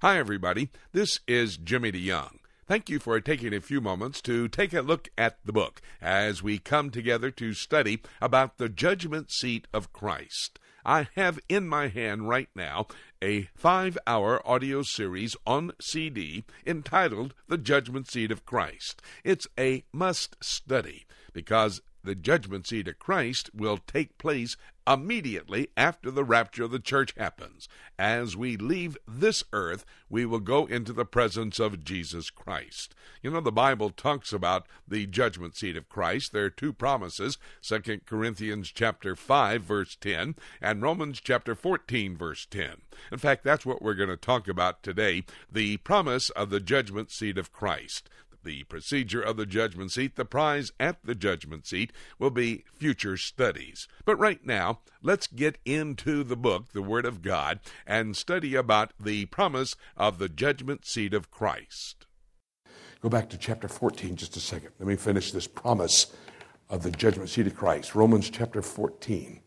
Hi, everybody. This is Jimmy DeYoung. Thank you for taking a few moments to take a look at the book as we come together to study about the judgment seat of Christ. I have in my hand right now a five hour audio series on CD entitled The Judgment Seat of Christ. It's a must study because the judgment seat of Christ will take place immediately after the rapture of the church happens. As we leave this earth, we will go into the presence of Jesus Christ. You know, the Bible talks about the judgment seat of Christ. There are two promises, 2 Corinthians chapter 5 verse 10 and Romans chapter 14 verse 10. In fact, that's what we're going to talk about today, the promise of the judgment seat of Christ the procedure of the judgment seat, the prize at the judgment seat will be future studies. But right now, let's get into the book, the Word of God, and study about the promise of the judgment seat of Christ. Go back to chapter 14 just a second. Let me finish this promise of the judgment seat of Christ. Romans chapter 14.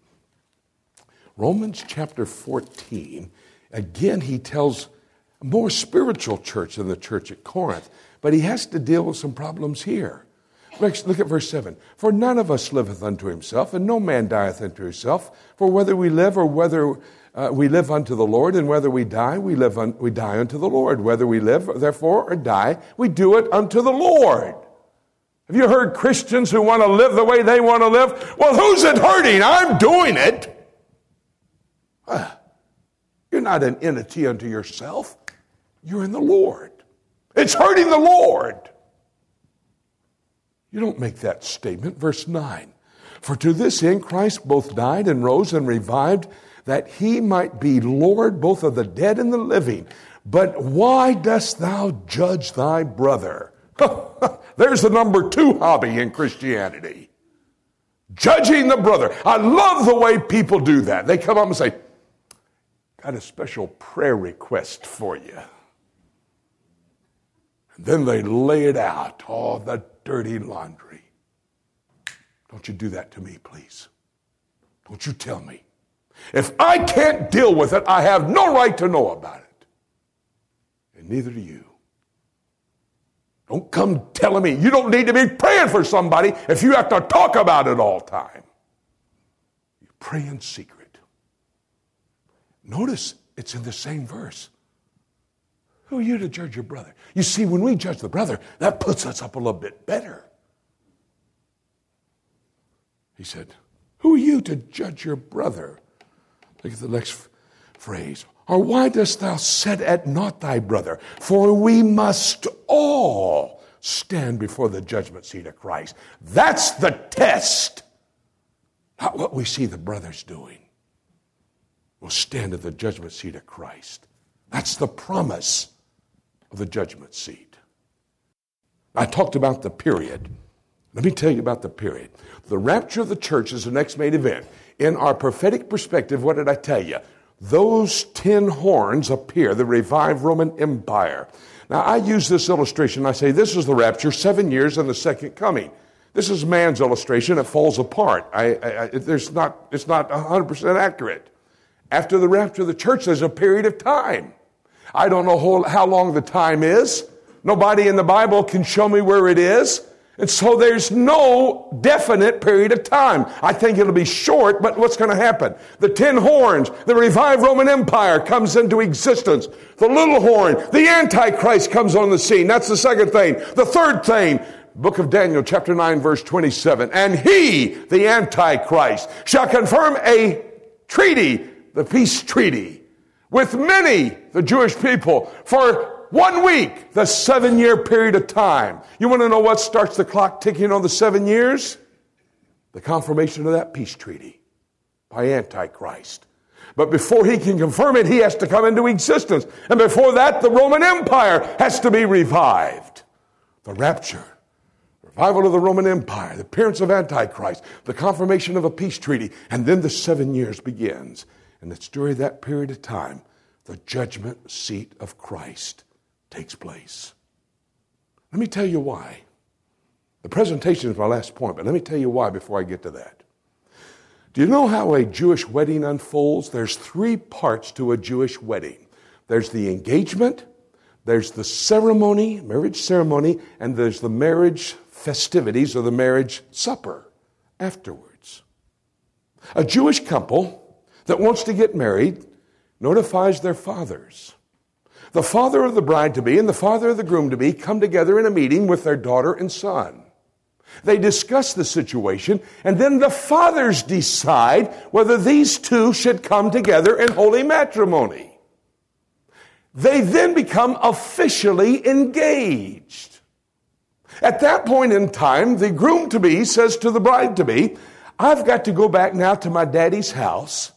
Romans chapter 14, again, he tells more spiritual church than the church at Corinth but he has to deal with some problems here. Look at verse 7. For none of us liveth unto himself, and no man dieth unto himself. For whether we live or whether uh, we live unto the Lord, and whether we die, we, live un- we die unto the Lord. Whether we live, therefore, or die, we do it unto the Lord. Have you heard Christians who want to live the way they want to live? Well, who's it hurting? I'm doing it. You're not an entity unto yourself, you're in the Lord. It's hurting the Lord. You don't make that statement. Verse 9 For to this end Christ both died and rose and revived, that he might be Lord both of the dead and the living. But why dost thou judge thy brother? There's the number two hobby in Christianity. Judging the brother. I love the way people do that. They come up and say, Got a special prayer request for you. Then they lay it out, all the dirty laundry. Don't you do that to me, please. Don't you tell me. If I can't deal with it, I have no right to know about it. And neither do you. Don't come telling me you don't need to be praying for somebody if you have to talk about it all time. You pray in secret. Notice it's in the same verse. Oh, Who are you to judge your brother? You see, when we judge the brother, that puts us up a little bit better. He said, Who are you to judge your brother? Look at the next phrase. Or why dost thou set at naught thy brother? For we must all stand before the judgment seat of Christ. That's the test. Not what we see the brothers doing. We'll stand at the judgment seat of Christ. That's the promise of the judgment seat. I talked about the period. Let me tell you about the period. The rapture of the church is the next main event. In our prophetic perspective, what did I tell you? Those ten horns appear, the revived Roman Empire. Now, I use this illustration. I say this is the rapture, seven years and the second coming. This is man's illustration. It falls apart. I, I, there's not, it's not 100% accurate. After the rapture of the church, there's a period of time. I don't know how long the time is. Nobody in the Bible can show me where it is. And so there's no definite period of time. I think it'll be short, but what's going to happen? The ten horns, the revived Roman Empire comes into existence. The little horn, the Antichrist comes on the scene. That's the second thing. The third thing, book of Daniel, chapter 9, verse 27. And he, the Antichrist, shall confirm a treaty, the peace treaty with many, the Jewish people, for one week, the seven year period of time. You want to know what starts the clock ticking on the seven years? The confirmation of that peace treaty by Antichrist. But before he can confirm it, he has to come into existence. And before that, the Roman Empire has to be revived. The rapture, revival of the Roman Empire, the appearance of Antichrist, the confirmation of a peace treaty, and then the seven years begins. And it's during that period of time the judgment seat of Christ takes place. Let me tell you why. The presentation is my last point, but let me tell you why before I get to that. Do you know how a Jewish wedding unfolds? There's three parts to a Jewish wedding. there's the engagement, there's the ceremony, marriage ceremony, and there's the marriage festivities or the marriage supper afterwards. A Jewish couple that wants to get married notifies their fathers. The father of the bride to be and the father of the groom to be come together in a meeting with their daughter and son. They discuss the situation, and then the fathers decide whether these two should come together in holy matrimony. They then become officially engaged. At that point in time, the groom to be says to the bride to be, I've got to go back now to my daddy's house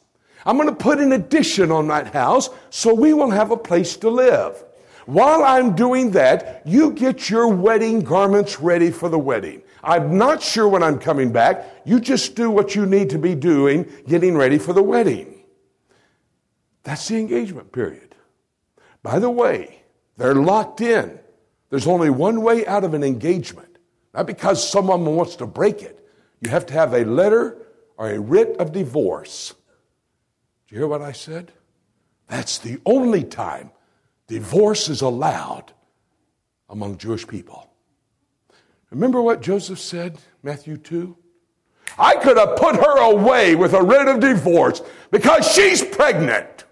I'm going to put an addition on that house so we will have a place to live. While I'm doing that, you get your wedding garments ready for the wedding. I'm not sure when I'm coming back. You just do what you need to be doing, getting ready for the wedding. That's the engagement period. By the way, they're locked in. There's only one way out of an engagement, not because someone wants to break it. You have to have a letter or a writ of divorce. You hear what I said? That's the only time divorce is allowed among Jewish people. Remember what Joseph said, Matthew 2? I could have put her away with a writ of divorce because she's pregnant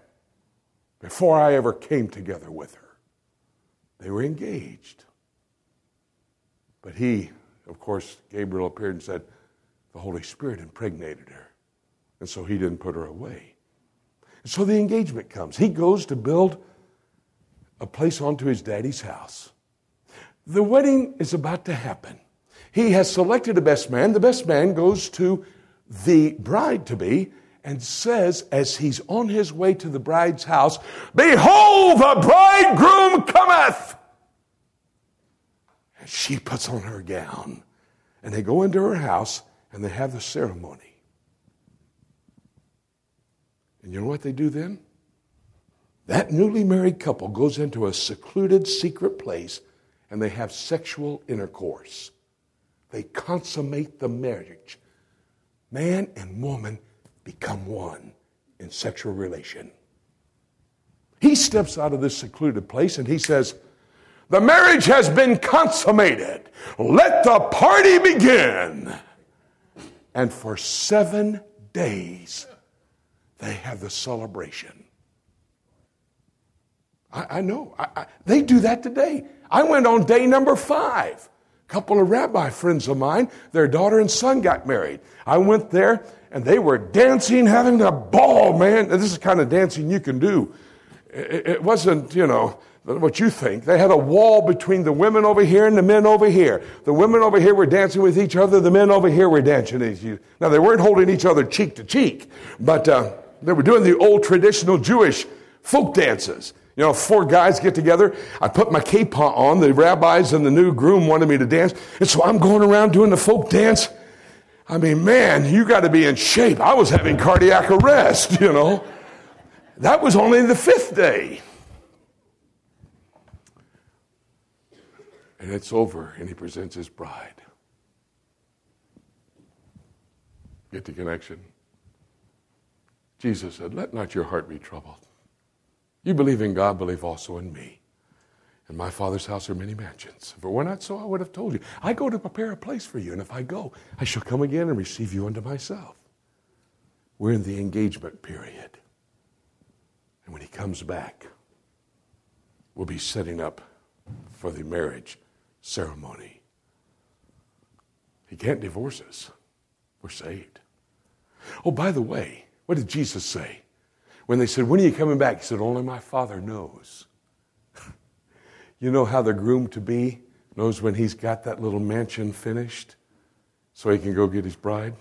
before I ever came together with her. They were engaged. But he, of course, Gabriel appeared and said, the Holy Spirit impregnated her. And so he didn't put her away. So the engagement comes. He goes to build a place onto his daddy's house. The wedding is about to happen. He has selected a best man. The best man goes to the bride to be and says, as he's on his way to the bride's house, Behold, the bridegroom cometh! And she puts on her gown. And they go into her house and they have the ceremony. And you know what they do then? That newly married couple goes into a secluded, secret place and they have sexual intercourse. They consummate the marriage. Man and woman become one in sexual relation. He steps out of this secluded place and he says, The marriage has been consummated. Let the party begin. And for seven days, they have the celebration. I, I know. I, I, they do that today. I went on day number five. A couple of rabbi friends of mine, their daughter and son got married. I went there and they were dancing, having a ball, man. This is kind of dancing you can do. It, it wasn't, you know, what you think. They had a wall between the women over here and the men over here. The women over here were dancing with each other. The men over here were dancing with other. Now, they weren't holding each other cheek to cheek, but uh, they were doing the old traditional Jewish folk dances. You know, four guys get together. I put my kippah on. The rabbis and the new groom wanted me to dance. And so I'm going around doing the folk dance. I mean, man, you got to be in shape. I was having cardiac arrest, you know. That was only the fifth day. And it's over, and he presents his bride. Get the connection? Jesus said, Let not your heart be troubled. You believe in God, believe also in me. In my Father's house are many mansions. If it were not so, I would have told you. I go to prepare a place for you, and if I go, I shall come again and receive you unto myself. We're in the engagement period. And when he comes back, we'll be setting up for the marriage ceremony. He can't divorce us. We're saved. Oh, by the way, what did Jesus say? When they said, When are you coming back? He said, Only my Father knows. you know how the groom to be knows when he's got that little mansion finished so he can go get his bride?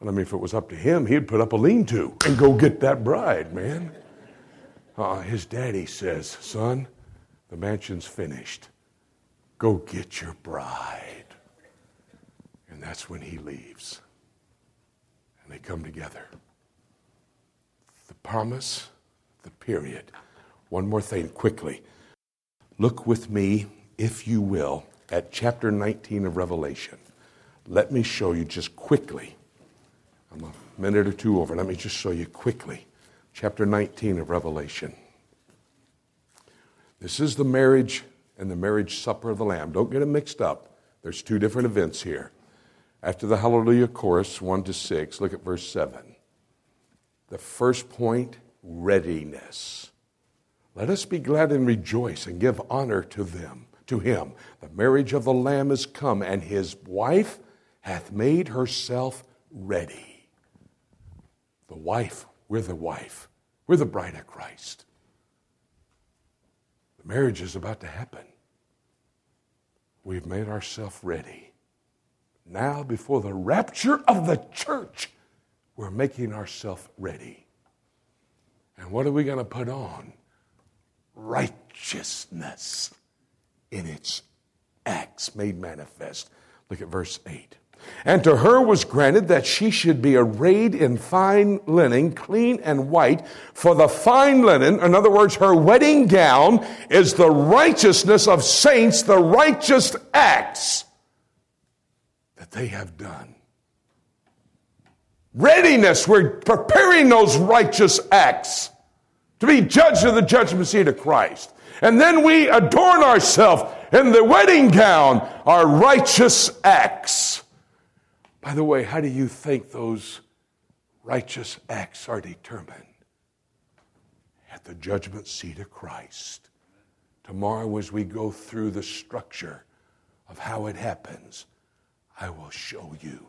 I mean, if it was up to him, he'd put up a lean to and go get that bride, man. Uh, his daddy says, Son, the mansion's finished. Go get your bride. And that's when he leaves they come together. The promise, the period. One more thing quickly. Look with me, if you will, at chapter 19 of Revelation. Let me show you just quickly. I'm a minute or two over. Let me just show you quickly. Chapter 19 of Revelation. This is the marriage and the marriage supper of the Lamb. Don't get them mixed up. There's two different events here. After the Hallelujah chorus, 1 to 6, look at verse 7. The first point readiness. Let us be glad and rejoice and give honor to them, to him. The marriage of the Lamb is come, and his wife hath made herself ready. The wife, we're the wife. We're the bride of Christ. The marriage is about to happen. We've made ourselves ready. Now, before the rapture of the church, we're making ourselves ready. And what are we going to put on? Righteousness in its acts made manifest. Look at verse 8. And to her was granted that she should be arrayed in fine linen, clean and white. For the fine linen, in other words, her wedding gown, is the righteousness of saints, the righteous acts they have done. Readiness, we're preparing those righteous acts to be judged of the judgment seat of Christ. And then we adorn ourselves in the wedding gown, our righteous acts. By the way, how do you think those righteous acts are determined? At the judgment seat of Christ. Tomorrow, as we go through the structure of how it happens, I will show you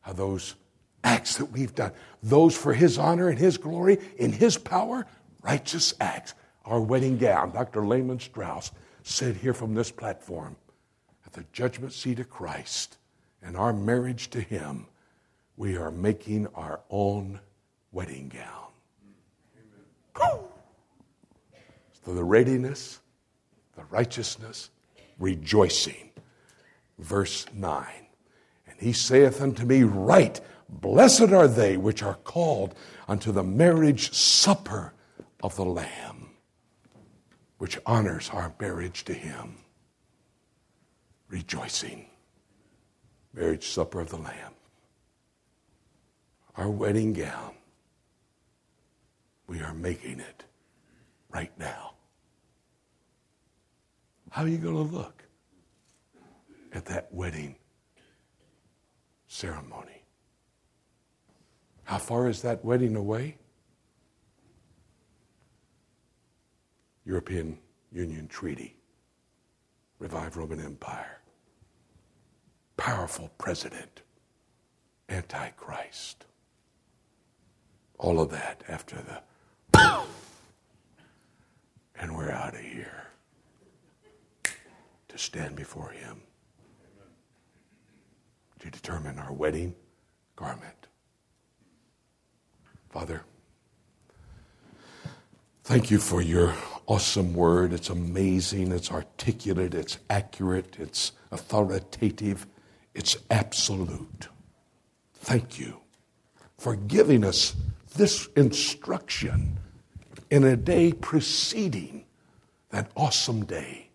how those acts that we've done, those for His honor and His glory, in His power, righteous acts, our wedding gown. Dr. Lehman Strauss said here from this platform, at the judgment seat of Christ, and our marriage to Him, we are making our own wedding gown. So the readiness, the righteousness, rejoicing. Verse 9. And he saith unto me, Write, blessed are they which are called unto the marriage supper of the Lamb, which honors our marriage to him. Rejoicing marriage supper of the Lamb, our wedding gown. We are making it right now. How are you going to look at that wedding ceremony? How far is that wedding away? European Union Treaty, Revived Roman Empire powerful president, Antichrist. All of that after the and we're out of here to stand before him to determine our wedding garment. Father, thank you for your awesome word. It's amazing, it's articulate, it's accurate, it's authoritative. It's absolute. Thank you for giving us this instruction in a day preceding that awesome day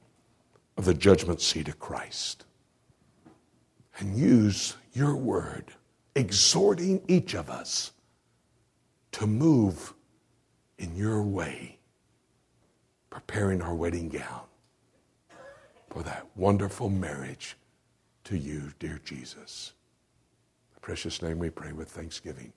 of the judgment seat of Christ. And use your word, exhorting each of us to move in your way, preparing our wedding gown for that wonderful marriage to you, dear Jesus. In the precious name we pray with thanksgiving.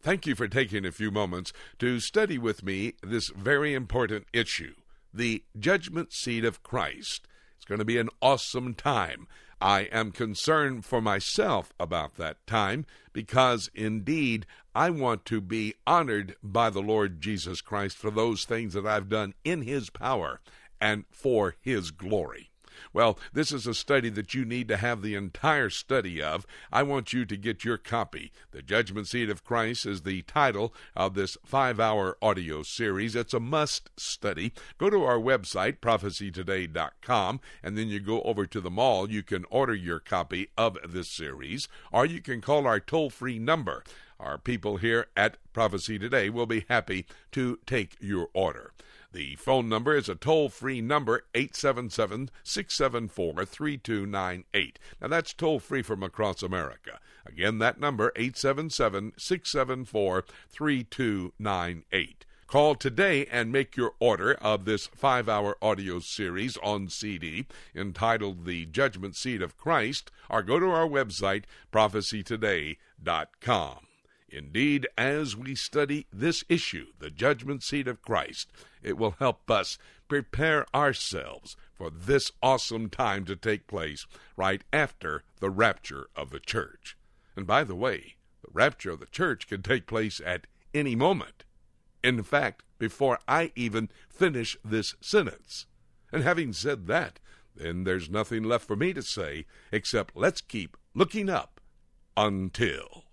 Thank you for taking a few moments to study with me this very important issue the judgment seat of Christ. It's going to be an awesome time. I am concerned for myself about that time because indeed I want to be honored by the Lord Jesus Christ for those things that I've done in His power and for His glory. Well, this is a study that you need to have the entire study of. I want you to get your copy. The Judgment Seat of Christ is the title of this five hour audio series. It's a must study. Go to our website, prophecytoday.com, and then you go over to the mall. You can order your copy of this series, or you can call our toll free number. Our people here at Prophecy Today will be happy to take your order. The phone number is a toll free number, 877 674 3298. Now, that's toll free from across America. Again, that number, 877 674 3298. Call today and make your order of this five hour audio series on CD entitled The Judgment Seat of Christ, or go to our website, prophecytoday.com. Indeed, as we study this issue, the judgment seat of Christ, it will help us prepare ourselves for this awesome time to take place right after the rapture of the church. And by the way, the rapture of the church can take place at any moment. In fact, before I even finish this sentence. And having said that, then there's nothing left for me to say except let's keep looking up until.